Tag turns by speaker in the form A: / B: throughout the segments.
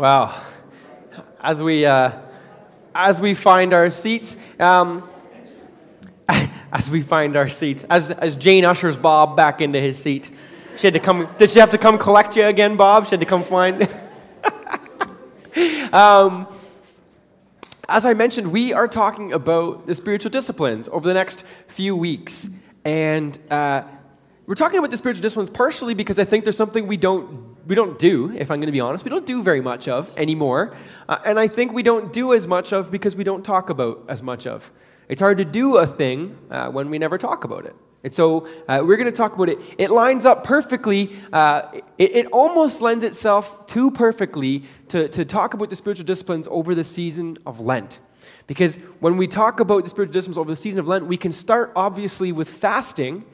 A: Well, as we uh, as we find our seats, um, as we find our seats, as as Jane ushers Bob back into his seat, she had to come. Did she have to come collect you again, Bob? She had to come find. um, as I mentioned, we are talking about the spiritual disciplines over the next few weeks, and. Uh, we're talking about the spiritual disciplines partially because I think there's something we don't we don't do, if I'm going to be honest. We don't do very much of anymore. Uh, and I think we don't do as much of because we don't talk about as much of. It's hard to do a thing uh, when we never talk about it. And so uh, we're going to talk about it. It lines up perfectly. Uh, it, it, almost lends itself too perfectly to, to talk about the spiritual disciplines over the season of Lent. Because when we talk about the spiritual disciplines over the season of Lent, we can start obviously with fasting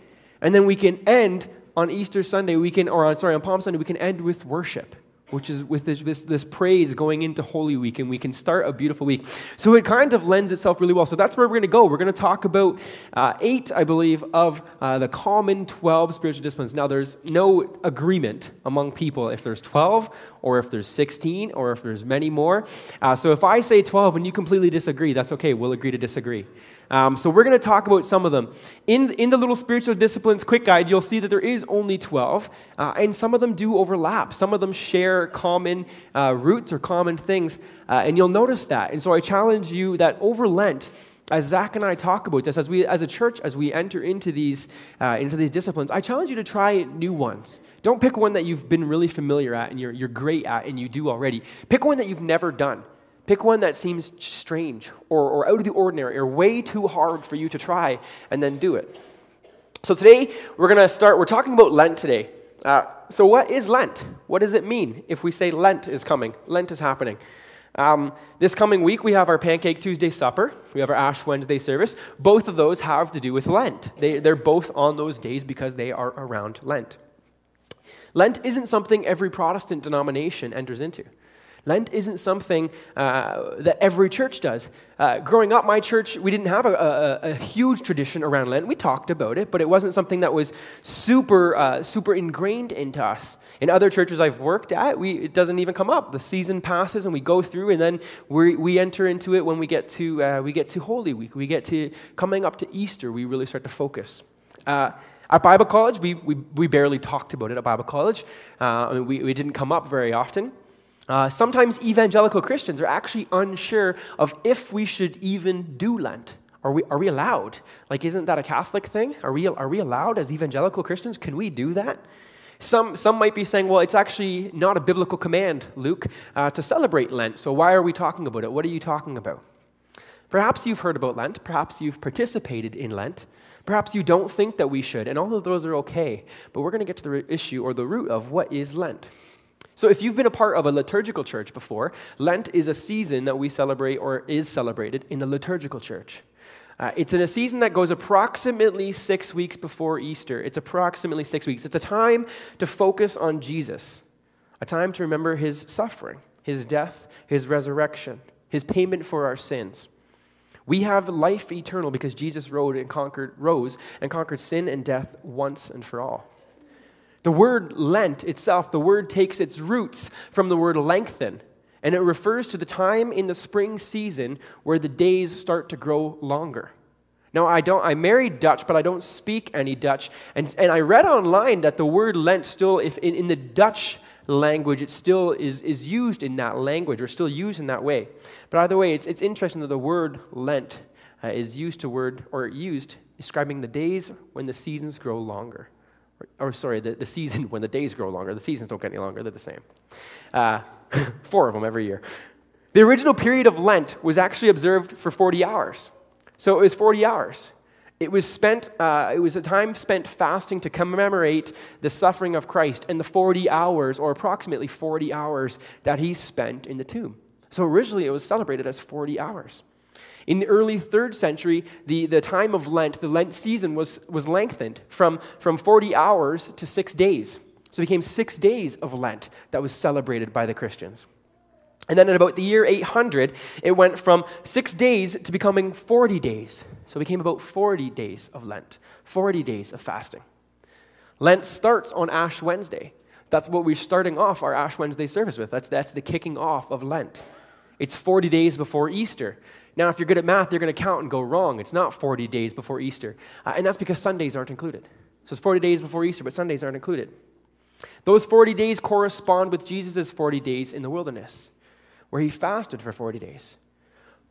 A: and then we can end on Easter Sunday, we can, or on, sorry, on Palm Sunday, we can end with worship, which is with this, this, this praise going into Holy Week, and we can start a beautiful week. So it kind of lends itself really well. So that's where we're going to go. We're going to talk about uh, eight, I believe, of uh, the common 12 spiritual disciplines. Now, there's no agreement among people if there's 12 or if there's 16 or if there's many more. Uh, so if I say 12 and you completely disagree, that's okay. We'll agree to disagree. Um, so we're going to talk about some of them. In, in the little spiritual disciplines quick guide, you'll see that there is only 12, uh, and some of them do overlap. Some of them share common uh, roots or common things, uh, and you'll notice that. And so I challenge you that over Lent, as Zach and I talk about this, as we, as a church, as we enter into these, uh, into these disciplines, I challenge you to try new ones. Don't pick one that you've been really familiar at and you're, you're great at and you do already. Pick one that you've never done. Pick one that seems strange or, or out of the ordinary or way too hard for you to try and then do it. So today we're going to start, we're talking about Lent today. Uh, so, what is Lent? What does it mean if we say Lent is coming? Lent is happening. Um, this coming week, we have our Pancake Tuesday supper. We have our Ash Wednesday service. Both of those have to do with Lent. They, they're both on those days because they are around Lent. Lent isn't something every Protestant denomination enters into. Lent isn't something uh, that every church does. Uh, growing up, my church, we didn't have a, a, a, huge tradition around Lent. We talked about it, but it wasn't something that was super, uh, super ingrained into us. In other churches I've worked at, we, it doesn't even come up. The season passes and we go through, and then we, we enter into it when we get to, uh, we get to Holy Week. We get to coming up to Easter, we really start to focus. Uh, at Bible college, we, we, we barely talked about it at Bible college. Uh, I mean, we, we didn't come up very often. Uh, sometimes evangelical Christians are actually unsure of if we should even do Lent. Are we, are we allowed? Like, isn't that a Catholic thing? Are we, are we allowed as evangelical Christians? Can we do that? Some, some might be saying, well, it's actually not a biblical command, Luke, uh, to celebrate Lent. So why are we talking about it? What are you talking about? Perhaps you've heard about Lent. Perhaps you've participated in Lent. Perhaps you don't think that we should, and all of those are okay. But we're going to get to the issue or the root of what is Lent. So, if you've been a part of a liturgical church before, Lent is a season that we celebrate or is celebrated in the liturgical church. Uh, it's in a season that goes approximately six weeks before Easter. It's approximately six weeks. It's a time to focus on Jesus, a time to remember his suffering, his death, his resurrection, his payment for our sins. We have life eternal because Jesus rose and conquered, rose and conquered sin and death once and for all. The word Lent itself, the word takes its roots from the word lengthen, and it refers to the time in the spring season where the days start to grow longer. Now, I don't, I married Dutch, but I don't speak any Dutch. And, and I read online that the word Lent still, if in, in the Dutch language, it still is, is used in that language or still used in that way. But either way, it's, it's interesting that the word Lent uh, is used to word or used describing the days when the seasons grow longer or, sorry, the, the season when the days grow longer. The seasons don't get any longer, they're the same. Uh, four of them every year. The original period of Lent was actually observed for 40 hours. So it was 40 hours. It was spent, uh, it was a time spent fasting to commemorate the suffering of Christ and the 40 hours, or approximately 40 hours, that he spent in the tomb. So originally it was celebrated as 40 hours. In the early third century, the, the time of Lent, the Lent season, was, was lengthened from, from 40 hours to six days. So it became six days of Lent that was celebrated by the Christians. And then in about the year 800, it went from six days to becoming 40 days. So it became about 40 days of Lent, 40 days of fasting. Lent starts on Ash Wednesday. That's what we're starting off our Ash Wednesday service with. That's, that's the kicking off of Lent. It's 40 days before Easter. Now, if you're good at math, you're going to count and go wrong. It's not 40 days before Easter. Uh, and that's because Sundays aren't included. So it's 40 days before Easter, but Sundays aren't included. Those 40 days correspond with Jesus' 40 days in the wilderness, where he fasted for 40 days.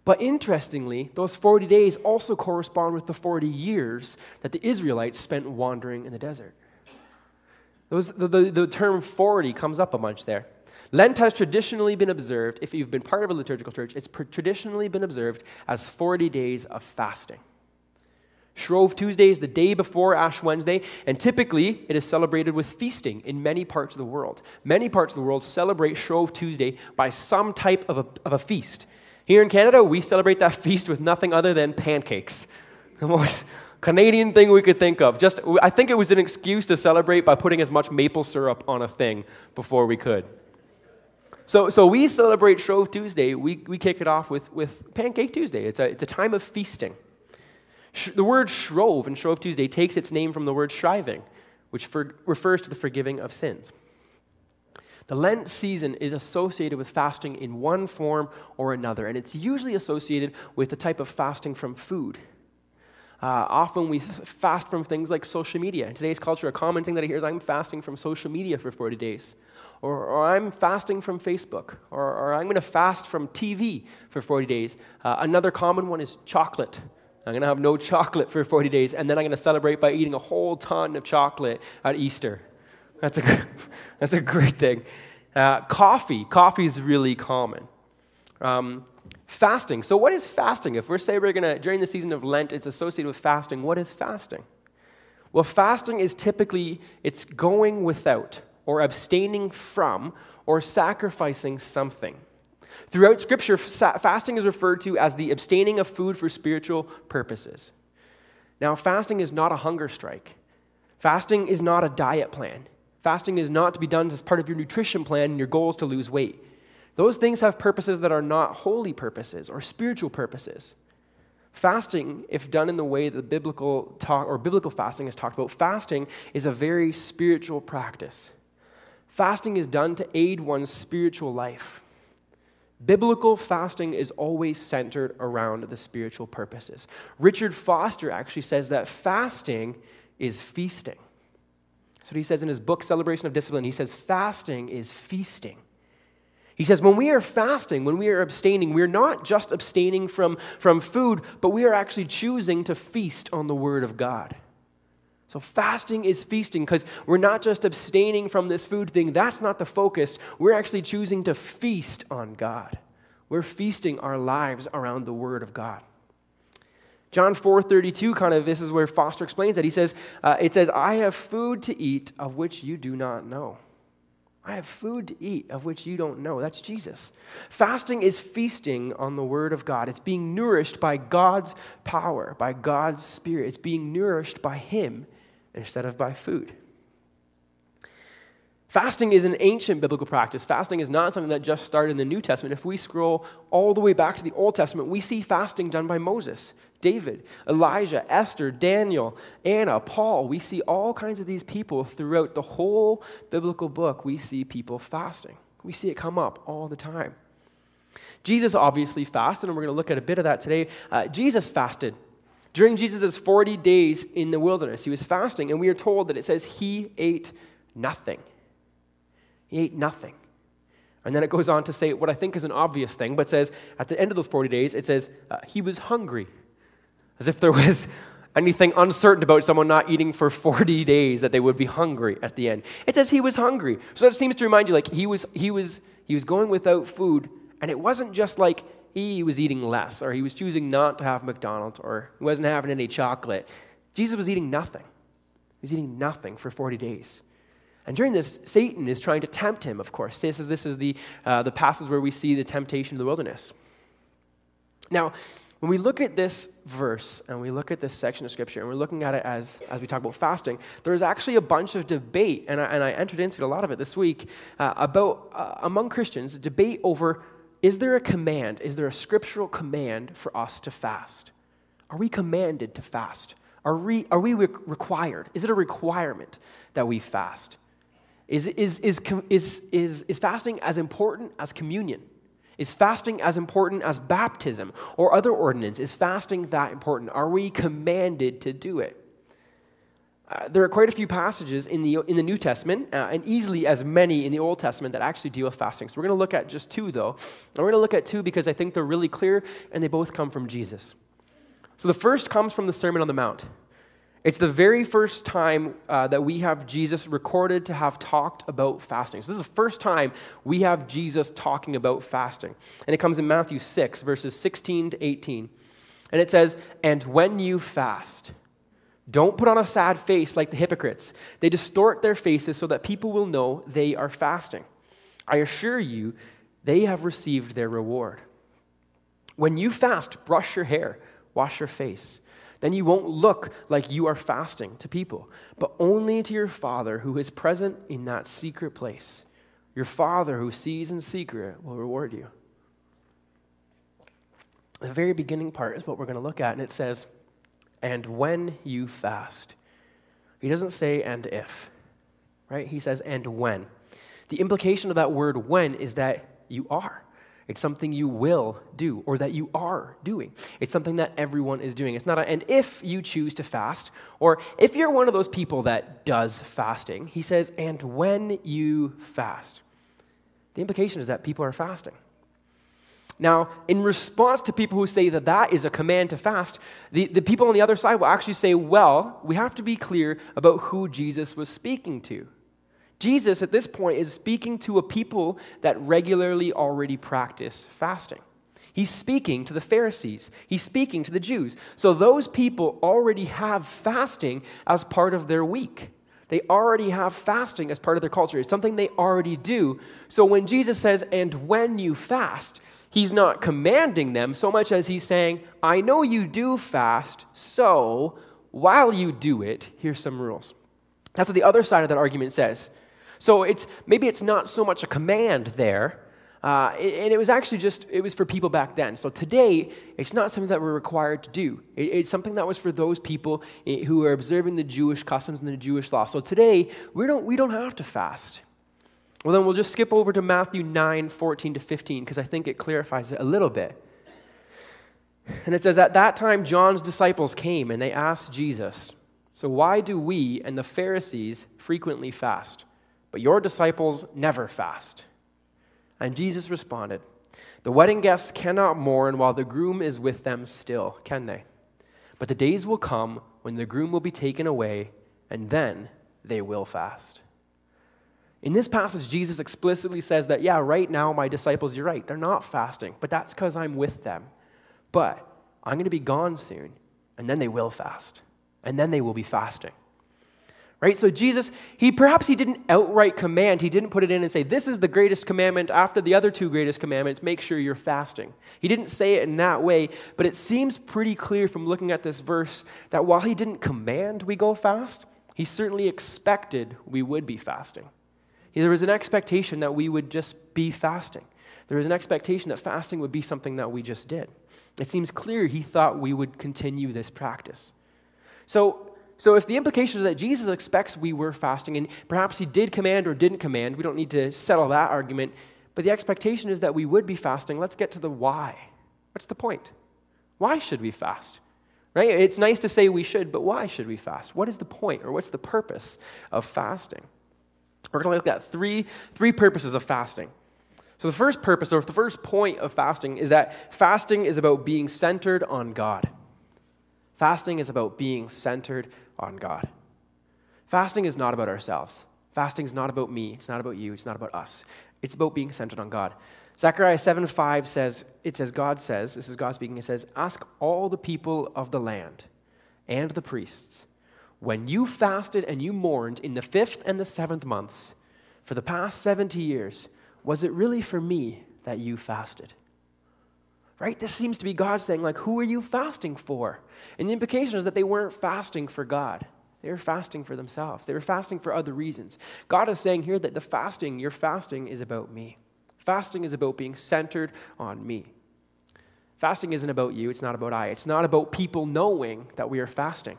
A: But interestingly, those 40 days also correspond with the 40 years that the Israelites spent wandering in the desert. Those, the, the, the term 40 comes up a bunch there. Lent has traditionally been observed, if you've been part of a liturgical church, it's traditionally been observed as 40 days of fasting. Shrove Tuesday is the day before Ash Wednesday, and typically it is celebrated with feasting in many parts of the world. Many parts of the world celebrate Shrove Tuesday by some type of a, of a feast. Here in Canada, we celebrate that feast with nothing other than pancakes. The most Canadian thing we could think of. Just, I think it was an excuse to celebrate by putting as much maple syrup on a thing before we could. So, so we celebrate Shrove Tuesday. We, we kick it off with, with Pancake Tuesday. It's a, it's a time of feasting. Sh- the word Shrove and Shrove Tuesday takes its name from the word shriving, which for, refers to the forgiving of sins. The Lent season is associated with fasting in one form or another, and it's usually associated with the type of fasting from food. Uh, often we fast from things like social media. In today's culture, a common thing that I hear is I'm fasting from social media for 40 days, or, or I'm fasting from Facebook, or, or I'm going to fast from TV for 40 days. Uh, another common one is chocolate. I'm going to have no chocolate for 40 days, and then I'm going to celebrate by eating a whole ton of chocolate at Easter. That's a, that's a great thing. Uh, coffee. Coffee is really common. Um, fasting. So, what is fasting? If we're say we're going to, during the season of Lent, it's associated with fasting, what is fasting? Well, fasting is typically, it's going without or abstaining from or sacrificing something. Throughout Scripture, fasting is referred to as the abstaining of food for spiritual purposes. Now, fasting is not a hunger strike. Fasting is not a diet plan. Fasting is not to be done as part of your nutrition plan and your goal is to lose weight. Those things have purposes that are not holy purposes or spiritual purposes. Fasting, if done in the way that the biblical talk or biblical fasting is talked about, fasting is a very spiritual practice. Fasting is done to aid one's spiritual life. Biblical fasting is always centered around the spiritual purposes. Richard Foster actually says that fasting is feasting. That's what he says in his book, Celebration of Discipline. He says, fasting is feasting. He says, when we are fasting, when we are abstaining, we're not just abstaining from, from food, but we are actually choosing to feast on the Word of God. So, fasting is feasting because we're not just abstaining from this food thing. That's not the focus. We're actually choosing to feast on God. We're feasting our lives around the Word of God. John 4:32 kind of this is where Foster explains that. He says, uh, it says, "I have food to eat of which you do not know." I have food to eat of which you don't know. That's Jesus. Fasting is feasting on the Word of God. It's being nourished by God's power, by God's Spirit. It's being nourished by Him instead of by food. Fasting is an ancient biblical practice. Fasting is not something that just started in the New Testament. If we scroll all the way back to the Old Testament, we see fasting done by Moses, David, Elijah, Esther, Daniel, Anna, Paul. We see all kinds of these people throughout the whole biblical book. We see people fasting. We see it come up all the time. Jesus obviously fasted, and we're going to look at a bit of that today. Uh, Jesus fasted. During Jesus' 40 days in the wilderness, he was fasting, and we are told that it says he ate nothing. He ate nothing. And then it goes on to say what I think is an obvious thing, but says at the end of those 40 days, it says uh, he was hungry. As if there was anything uncertain about someone not eating for 40 days that they would be hungry at the end. It says he was hungry. So that seems to remind you like he was, he was, he was going without food, and it wasn't just like he was eating less or he was choosing not to have McDonald's or he wasn't having any chocolate. Jesus was eating nothing. He was eating nothing for 40 days. And during this, Satan is trying to tempt him, of course. This is, this is the, uh, the passage where we see the temptation of the wilderness. Now, when we look at this verse and we look at this section of scripture and we're looking at it as, as we talk about fasting, there's actually a bunch of debate, and I, and I entered into a lot of it this week, uh, about uh, among Christians, debate over is there a command, is there a scriptural command for us to fast? Are we commanded to fast? Are we, are we re- required? Is it a requirement that we fast? Is, is, is, is, is, is fasting as important as communion? Is fasting as important as baptism or other ordinance? Is fasting that important? Are we commanded to do it? Uh, there are quite a few passages in the, in the New Testament, uh, and easily as many in the Old Testament, that actually deal with fasting. So we're going to look at just two, though. And we're going to look at two because I think they're really clear and they both come from Jesus. So the first comes from the Sermon on the Mount. It's the very first time uh, that we have Jesus recorded to have talked about fasting. So, this is the first time we have Jesus talking about fasting. And it comes in Matthew 6, verses 16 to 18. And it says, And when you fast, don't put on a sad face like the hypocrites. They distort their faces so that people will know they are fasting. I assure you, they have received their reward. When you fast, brush your hair, wash your face then you won't look like you are fasting to people, but only to your Father who is present in that secret place. Your Father who sees in secret will reward you. The very beginning part is what we're going to look at, and it says, and when you fast. He doesn't say and if, right? He says and when. The implication of that word when is that you are. It's something you will do or that you are doing. It's something that everyone is doing. It's not a, and if you choose to fast, or if you're one of those people that does fasting, he says, and when you fast. The implication is that people are fasting. Now, in response to people who say that that is a command to fast, the, the people on the other side will actually say, well, we have to be clear about who Jesus was speaking to. Jesus, at this point, is speaking to a people that regularly already practice fasting. He's speaking to the Pharisees. He's speaking to the Jews. So those people already have fasting as part of their week. They already have fasting as part of their culture. It's something they already do. So when Jesus says, and when you fast, he's not commanding them so much as he's saying, I know you do fast, so while you do it, here's some rules. That's what the other side of that argument says. So it's maybe it's not so much a command there, uh, and it was actually just it was for people back then. So today it's not something that we're required to do. it's something that was for those people eh, who are observing the Jewish customs and the Jewish law. So today we don't we don't have to fast. Well, then we'll just skip over to Matthew 9, 14 to 15, because I think it clarifies it a little bit. And it says, At that time, John's disciples came and they asked Jesus, So why do we and the Pharisees frequently fast? but your disciples never fast. And Jesus responded, The wedding guests cannot mourn while the groom is with them still, can they? But the days will come when the groom will be taken away, and then they will fast. In this passage, Jesus explicitly says that, yeah, right now, my disciples, you're right, they're not fasting, but that's because I'm with them. But I'm going to be gone soon, and then they will fast, and then they will be fasting. Right? So jesus he perhaps he didn't outright command he didn't put it in and say this is the greatest commandment after the other two greatest commandments make sure you're fasting. He didn't say it in that way but it seems pretty clear from looking at this verse that while he didn't command we go fast he certainly expected we would be fasting there was an expectation that we would just be fasting there was an expectation that fasting would be something that we just did it seems clear he thought we would continue this practice so so, if the implication is that Jesus expects we were fasting, and perhaps he did command or didn't command, we don't need to settle that argument, but the expectation is that we would be fasting, let's get to the why. What's the point? Why should we fast? Right? It's nice to say we should, but why should we fast? What is the point, or what's the purpose of fasting? We're going to look at three, three purposes of fasting. So, the first purpose, or the first point of fasting, is that fasting is about being centered on God. Fasting is about being centered on God. Fasting is not about ourselves. Fasting is not about me. It's not about you. It's not about us. It's about being centered on God. Zechariah 7 5 says, it says, God says, this is God speaking, it says, Ask all the people of the land and the priests, when you fasted and you mourned in the fifth and the seventh months for the past 70 years, was it really for me that you fasted? Right? This seems to be God saying, like, who are you fasting for? And the implication is that they weren't fasting for God. They were fasting for themselves. They were fasting for other reasons. God is saying here that the fasting, your fasting, is about me. Fasting is about being centered on me. Fasting isn't about you, it's not about I. It's not about people knowing that we are fasting.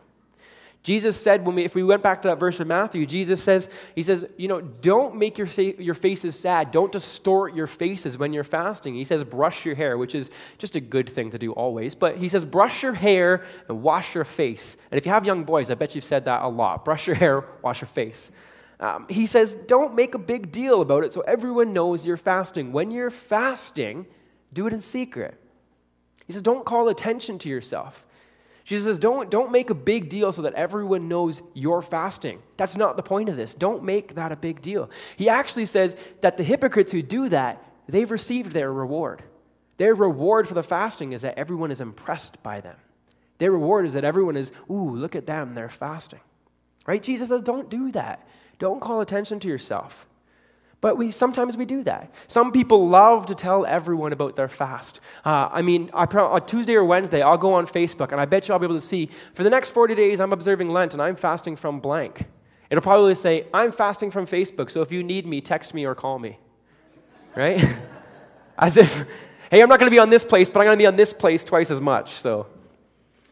A: Jesus said, when we, if we went back to that verse of Matthew, Jesus says, He says, you know, don't make your, your faces sad. Don't distort your faces when you're fasting. He says, brush your hair, which is just a good thing to do always. But He says, brush your hair and wash your face. And if you have young boys, I bet you've said that a lot. Brush your hair, wash your face. Um, he says, don't make a big deal about it so everyone knows you're fasting. When you're fasting, do it in secret. He says, don't call attention to yourself. Jesus says, don't, don't make a big deal so that everyone knows you're fasting. That's not the point of this. Don't make that a big deal. He actually says that the hypocrites who do that, they've received their reward. Their reward for the fasting is that everyone is impressed by them. Their reward is that everyone is, ooh, look at them, they're fasting. Right? Jesus says, don't do that. Don't call attention to yourself. But we sometimes we do that. Some people love to tell everyone about their fast. Uh, I mean, I, on Tuesday or Wednesday, I'll go on Facebook, and I bet you I'll be able to see for the next 40 days I'm observing Lent and I'm fasting from blank. It'll probably say, I'm fasting from Facebook, so if you need me, text me or call me. Right? as if, hey, I'm not going to be on this place, but I'm going to be on this place twice as much. So,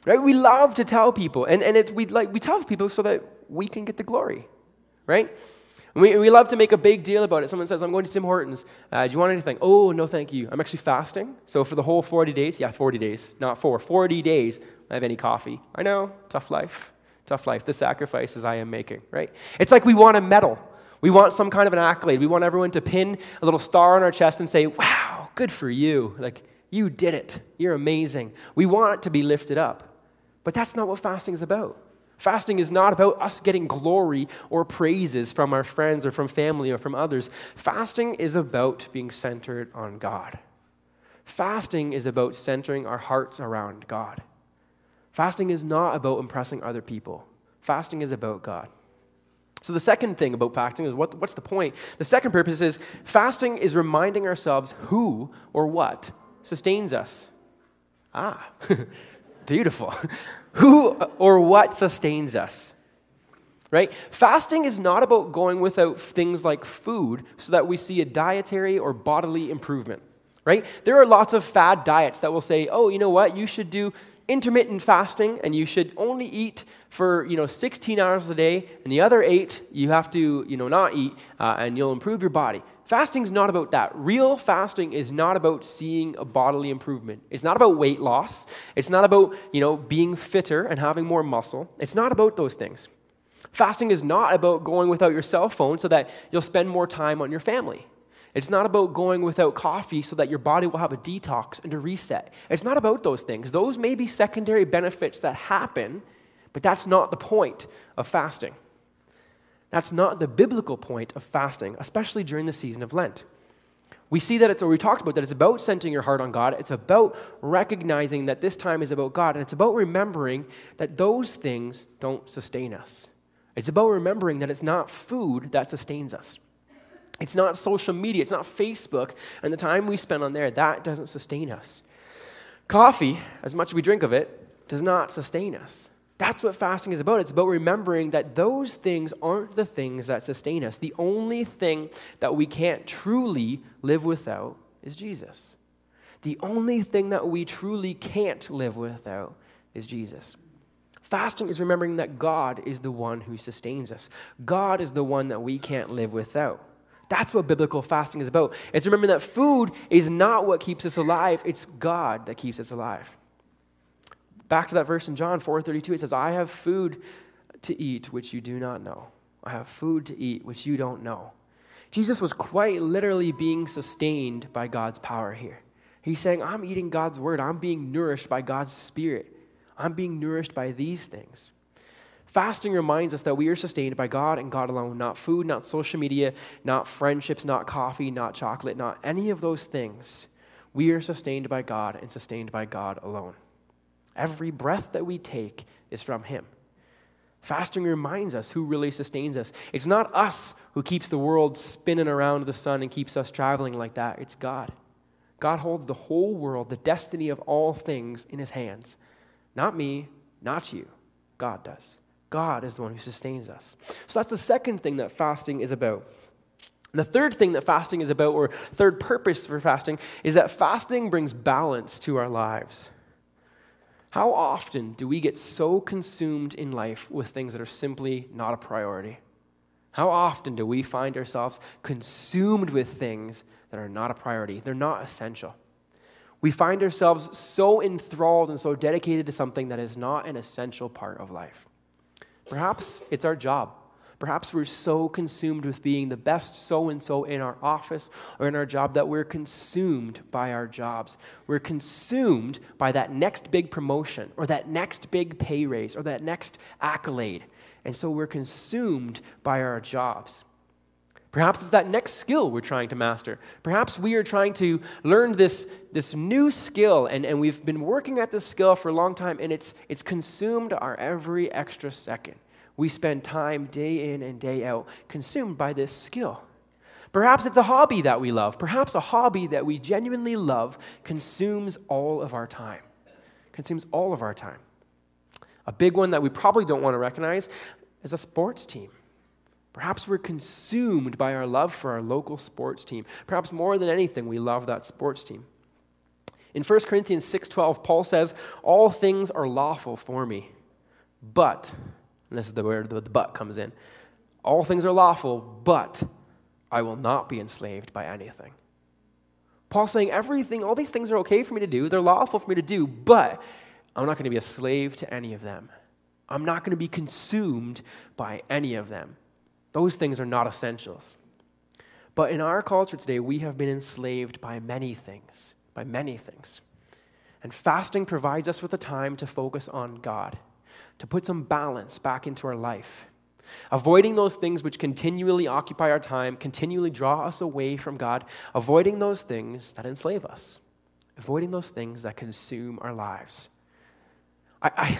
A: right? We love to tell people, and, and it's, we, like, we tell people so that we can get the glory, right? We, we love to make a big deal about it. Someone says, I'm going to Tim Hortons. Uh, do you want anything? Oh, no, thank you. I'm actually fasting. So for the whole 40 days, yeah, 40 days, not four, 40 days, I have any coffee. I know, tough life. Tough life. The sacrifices I am making, right? It's like we want a medal. We want some kind of an accolade. We want everyone to pin a little star on our chest and say, wow, good for you. Like, you did it. You're amazing. We want to be lifted up. But that's not what fasting is about. Fasting is not about us getting glory or praises from our friends or from family or from others. Fasting is about being centered on God. Fasting is about centering our hearts around God. Fasting is not about impressing other people. Fasting is about God. So, the second thing about fasting is what, what's the point? The second purpose is fasting is reminding ourselves who or what sustains us. Ah, beautiful. who or what sustains us. Right? Fasting is not about going without things like food so that we see a dietary or bodily improvement. Right? There are lots of fad diets that will say, oh, you know what? You should do intermittent fasting and you should only eat for you know 16 hours a day and the other eight you have to you know not eat uh, and you'll improve your body Fasting is not about that. Real fasting is not about seeing a bodily improvement. It's not about weight loss. It's not about, you know, being fitter and having more muscle. It's not about those things. Fasting is not about going without your cell phone so that you'll spend more time on your family. It's not about going without coffee so that your body will have a detox and a reset. It's not about those things. Those may be secondary benefits that happen, but that's not the point of fasting. That's not the biblical point of fasting, especially during the season of Lent. We see that it's, or we talked about that it's about centering your heart on God. It's about recognizing that this time is about God. And it's about remembering that those things don't sustain us. It's about remembering that it's not food that sustains us. It's not social media. It's not Facebook and the time we spend on there. That doesn't sustain us. Coffee, as much as we drink of it, does not sustain us. That's what fasting is about. It's about remembering that those things aren't the things that sustain us. The only thing that we can't truly live without is Jesus. The only thing that we truly can't live without is Jesus. Fasting is remembering that God is the one who sustains us. God is the one that we can't live without. That's what biblical fasting is about. It's remembering that food is not what keeps us alive, it's God that keeps us alive. Back to that verse in John 4:32 it says, "I have food to eat which you do not know. I have food to eat which you don't know." Jesus was quite literally being sustained by God's power here. He's saying, "I'm eating God's word. I'm being nourished by God's spirit. I'm being nourished by these things." Fasting reminds us that we are sustained by God and God alone, not food, not social media, not friendships, not coffee, not chocolate, not any of those things. We are sustained by God and sustained by God alone. Every breath that we take is from Him. Fasting reminds us who really sustains us. It's not us who keeps the world spinning around the sun and keeps us traveling like that. It's God. God holds the whole world, the destiny of all things, in His hands. Not me, not you. God does. God is the one who sustains us. So that's the second thing that fasting is about. And the third thing that fasting is about, or third purpose for fasting, is that fasting brings balance to our lives. How often do we get so consumed in life with things that are simply not a priority? How often do we find ourselves consumed with things that are not a priority? They're not essential. We find ourselves so enthralled and so dedicated to something that is not an essential part of life. Perhaps it's our job. Perhaps we're so consumed with being the best so and so in our office or in our job that we're consumed by our jobs. We're consumed by that next big promotion or that next big pay raise or that next accolade. And so we're consumed by our jobs. Perhaps it's that next skill we're trying to master. Perhaps we are trying to learn this, this new skill, and, and we've been working at this skill for a long time, and it's, it's consumed our every extra second. We spend time day in and day out consumed by this skill. Perhaps it's a hobby that we love. Perhaps a hobby that we genuinely love consumes all of our time. Consumes all of our time. A big one that we probably don't want to recognize is a sports team. Perhaps we're consumed by our love for our local sports team. Perhaps more than anything, we love that sports team. In 1 Corinthians 6:12, Paul says, "All things are lawful for me, but and this is the where the but comes in. All things are lawful, but I will not be enslaved by anything." Paul's saying everything, all these things are okay for me to do, they're lawful for me to do, but I'm not going to be a slave to any of them. I'm not going to be consumed by any of them. Those things are not essentials. But in our culture today, we have been enslaved by many things, by many things. And fasting provides us with a time to focus on God, to put some balance back into our life. Avoiding those things which continually occupy our time, continually draw us away from God, avoiding those things that enslave us, avoiding those things that consume our lives. I, I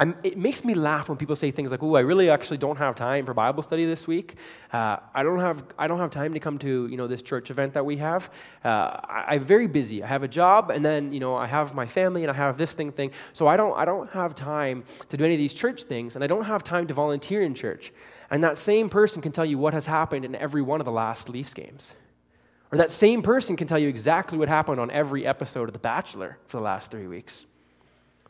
A: I'm, it makes me laugh when people say things like, "Oh, I really actually don't have time for Bible study this week. Uh, I don't have I don't have time to come to you know this church event that we have. Uh, I, am very busy. I have a job, and then you know I have my family, and I have this thing thing. So I don't I don't have time to do any of these church things, and I don't have time to volunteer in church. And that same person can tell you what has happened in every one of the last Leafs games, or that same person can tell you exactly what happened on every episode of The Bachelor for the last three weeks.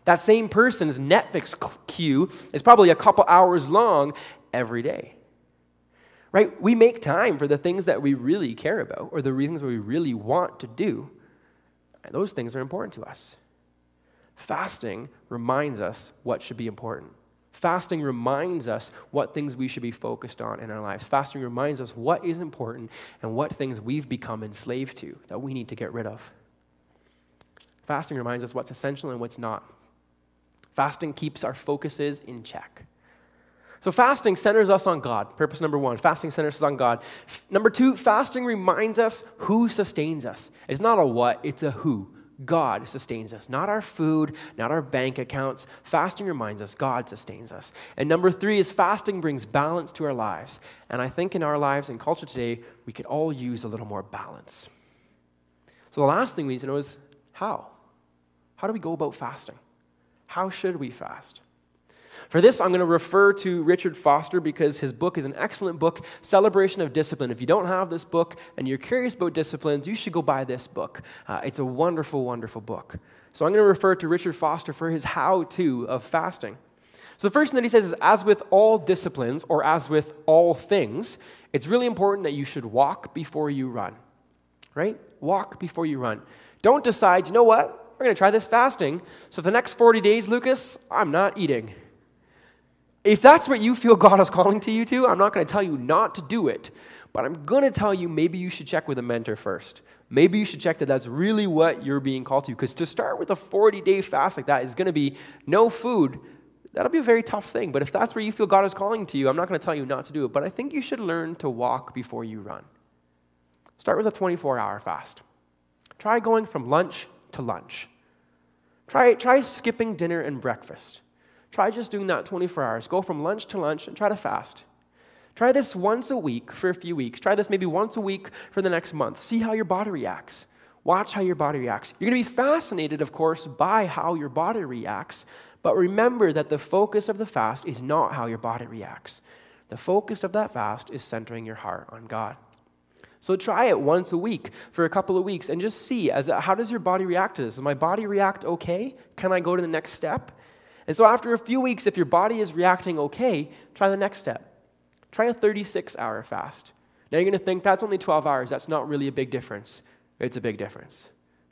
A: That same person's Netflix queue is probably a couple hours long every day. Right? We make time for the things that we really care about or the things we really want to do. Those things are important to us. Fasting reminds us what should be important. Fasting reminds us what things we should be focused on in our lives. Fasting reminds us what is important and what things we've become enslaved to that we need to get rid of. Fasting reminds us what's essential and what's not. Fasting keeps our focuses in check. So, fasting centers us on God. Purpose number one fasting centers us on God. F- number two, fasting reminds us who sustains us. It's not a what, it's a who. God sustains us, not our food, not our bank accounts. Fasting reminds us God sustains us. And number three is fasting brings balance to our lives. And I think in our lives and culture today, we could all use a little more balance. So the last thing we need to know is how? How do we go about fasting? How should we fast? For this, I'm going to refer to Richard Foster because his book is an excellent book, Celebration of Discipline. If you don't have this book and you're curious about disciplines, you should go buy this book. Uh, it's a wonderful, wonderful book. So I'm going to refer to Richard Foster for his how to of fasting. So the first thing that he says is as with all disciplines, or as with all things, it's really important that you should walk before you run. Right? Walk before you run. Don't decide, you know what? We're going to try this fasting. So, the next 40 days, Lucas, I'm not eating. If that's what you feel God is calling to you to, I'm not going to tell you not to do it, but I'm going to tell you maybe you should check with a mentor first. Maybe you should check that that's really what you're being called to. Because to start with a 40 day fast like that is going to be no food. That'll be a very tough thing. But if that's where you feel God is calling to you, I'm not going to tell you not to do it. But I think you should learn to walk before you run. Start with a 24 hour fast. Try going from lunch to lunch. Try, try skipping dinner and breakfast. Try just doing that 24 hours. Go from lunch to lunch and try to fast. Try this once a week for a few weeks. Try this maybe once a week for the next month. See how your body reacts. Watch how your body reacts. You're going to be fascinated, of course, by how your body reacts, but remember that the focus of the fast is not how your body reacts. The focus of that fast is centering your heart on God. So try it once a week for a couple of weeks and just see as how does your body react to this? Does my body react okay? Can I go to the next step? And so after a few weeks, if your body is reacting okay, try the next step. Try a 36 hour fast. Now you're going to think that's only 12 hours. That's not really a big difference. It's a big difference.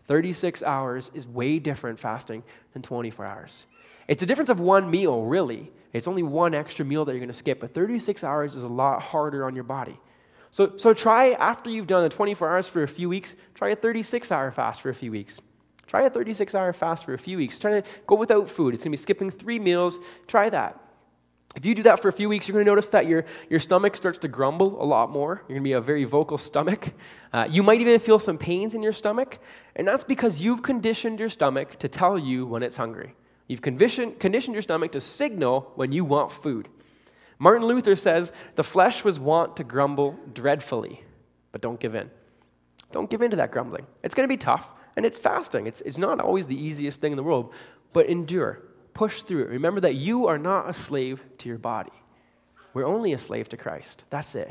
A: 36 hours is way different fasting than 24 hours. It's a difference of one meal, really. It's only one extra meal that you're going to skip, but 36 hours is a lot harder on your body. So, so try, after you've done the 24 hours for a few weeks, try a 36 hour fast for a few weeks. Try a 36 hour fast for a few weeks. Try to go without food. It's going to be skipping three meals. Try that. If you do that for a few weeks, you're going to notice that your, your stomach starts to grumble a lot more. You're going to be a very vocal stomach. Uh, you might even feel some pains in your stomach, and that's because you've conditioned your stomach to tell you when it's hungry. You've conditioned, conditioned your stomach to signal when you want food. Martin Luther says, The flesh was wont to grumble dreadfully, but don't give in. Don't give in to that grumbling. It's going to be tough, and it's fasting. It's, it's not always the easiest thing in the world, but endure push through it. Remember that you are not a slave to your body. We're only a slave to Christ. That's it.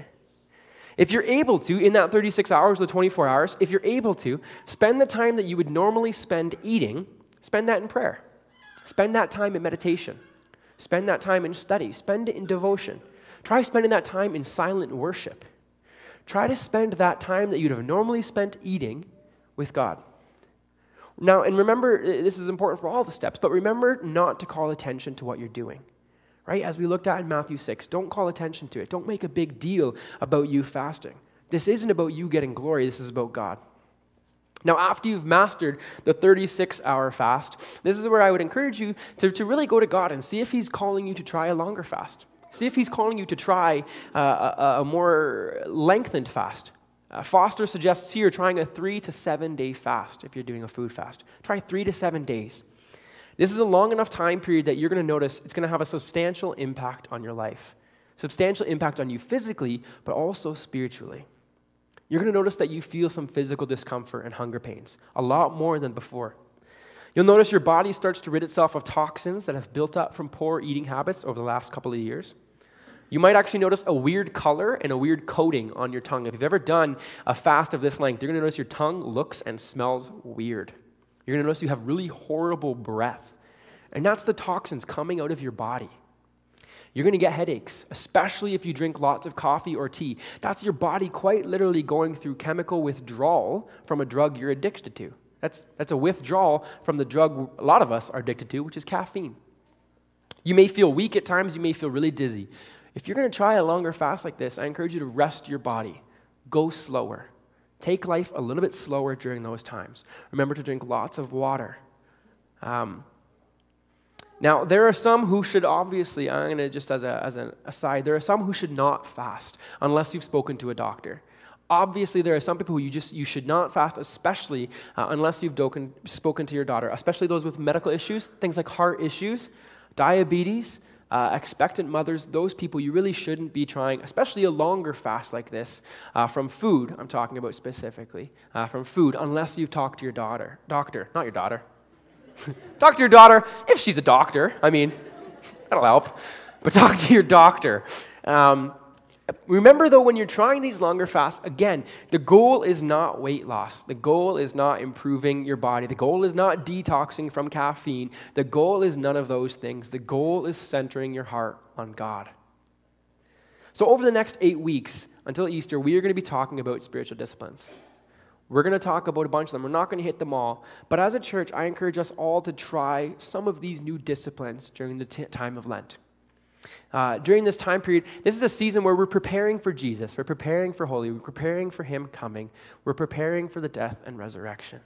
A: If you're able to, in that 36 hours or 24 hours, if you're able to, spend the time that you would normally spend eating, spend that in prayer. Spend that time in meditation. Spend that time in study. Spend it in devotion. Try spending that time in silent worship. Try to spend that time that you'd have normally spent eating with God. Now, and remember, this is important for all the steps, but remember not to call attention to what you're doing. Right? As we looked at in Matthew 6, don't call attention to it. Don't make a big deal about you fasting. This isn't about you getting glory, this is about God. Now, after you've mastered the 36 hour fast, this is where I would encourage you to, to really go to God and see if He's calling you to try a longer fast. See if He's calling you to try uh, a, a more lengthened fast. Uh, Foster suggests here trying a three to seven day fast if you're doing a food fast. Try three to seven days. This is a long enough time period that you're going to notice it's going to have a substantial impact on your life. Substantial impact on you physically, but also spiritually. You're going to notice that you feel some physical discomfort and hunger pains, a lot more than before. You'll notice your body starts to rid itself of toxins that have built up from poor eating habits over the last couple of years. You might actually notice a weird color and a weird coating on your tongue. If you've ever done a fast of this length, you're going to notice your tongue looks and smells weird. You're going to notice you have really horrible breath. And that's the toxins coming out of your body. You're going to get headaches, especially if you drink lots of coffee or tea. That's your body quite literally going through chemical withdrawal from a drug you're addicted to. That's, that's a withdrawal from the drug a lot of us are addicted to, which is caffeine. You may feel weak at times, you may feel really dizzy. If you're going to try a longer fast like this, I encourage you to rest your body. Go slower. Take life a little bit slower during those times. Remember to drink lots of water. Um, now, there are some who should obviously, I'm going to just as, a, as an aside, there are some who should not fast unless you've spoken to a doctor. Obviously, there are some people who you just you should not fast, especially uh, unless you've doken, spoken to your daughter, especially those with medical issues, things like heart issues, diabetes, uh, expectant mothers, those people you really shouldn't be trying, especially a longer fast like this, uh, from food, I'm talking about specifically, uh, from food, unless you've talked to your daughter. Doctor, not your daughter. Talk to your daughter if she's a doctor. I mean, that'll help. But talk to your doctor. Um, Remember, though, when you're trying these longer fasts, again, the goal is not weight loss. The goal is not improving your body. The goal is not detoxing from caffeine. The goal is none of those things. The goal is centering your heart on God. So, over the next eight weeks until Easter, we are going to be talking about spiritual disciplines. We're going to talk about a bunch of them. We're not going to hit them all. But as a church, I encourage us all to try some of these new disciplines during the t- time of Lent. Uh, during this time period, this is a season where we're preparing for Jesus. We're preparing for Holy. We're preparing for Him coming. We're preparing for the death and resurrection.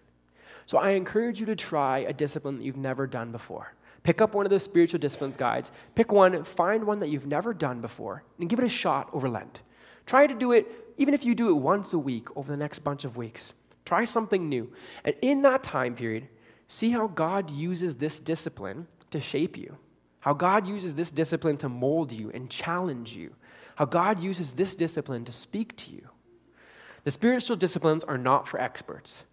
A: So I encourage you to try a discipline that you've never done before. Pick up one of the spiritual disciplines guides. Pick one, find one that you've never done before, and give it a shot over Lent. Try to do it, even if you do it once a week over the next bunch of weeks. Try something new. And in that time period, see how God uses this discipline to shape you how God uses this discipline to mold you and challenge you, how God uses this discipline to speak to you. The spiritual disciplines are not for experts,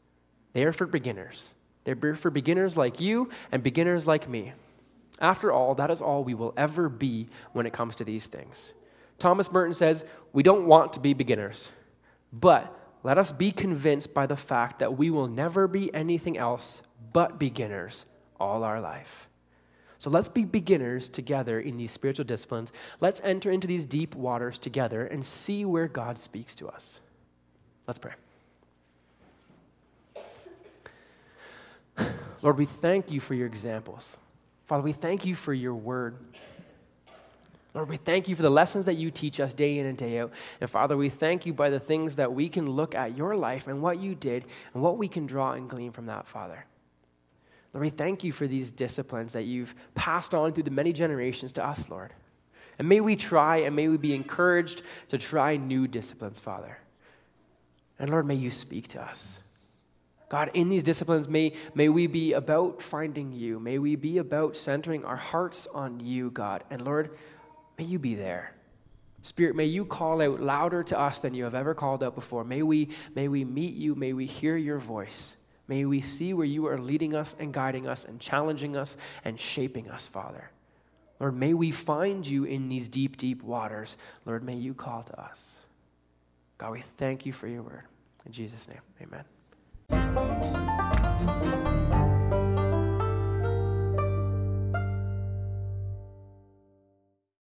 A: they are for beginners. They're for beginners like you and beginners like me. After all, that is all we will ever be when it comes to these things. Thomas Merton says, We don't want to be beginners, but let us be convinced by the fact that we will never be anything else but beginners all our life. So let's be beginners together in these spiritual disciplines. Let's enter into these deep waters together and see where God speaks to us. Let's pray. Lord, we thank you for your examples. Father, we thank you for your word. Lord, we thank you for the lessons that you teach us day in and day out. And Father, we thank you by the things that we can look at your life and what you did and what we can draw and glean from that, Father. Lord, we thank you for these disciplines that you've passed on through the many generations to us, Lord. And may we try and may we be encouraged to try new disciplines, Father. And Lord, may you speak to us. God, in these disciplines, may, may we be about finding you. May we be about centering our hearts on you, God. And Lord, may you be there. Spirit, may you call out louder to us than you have ever called out before. May we, may we meet you. May we hear your voice. May we see where you are leading us and guiding us and challenging us and shaping us, Father. Lord, may we find you in these deep, deep waters. Lord, may you call to us. God, we thank you for your word. In Jesus' name, amen.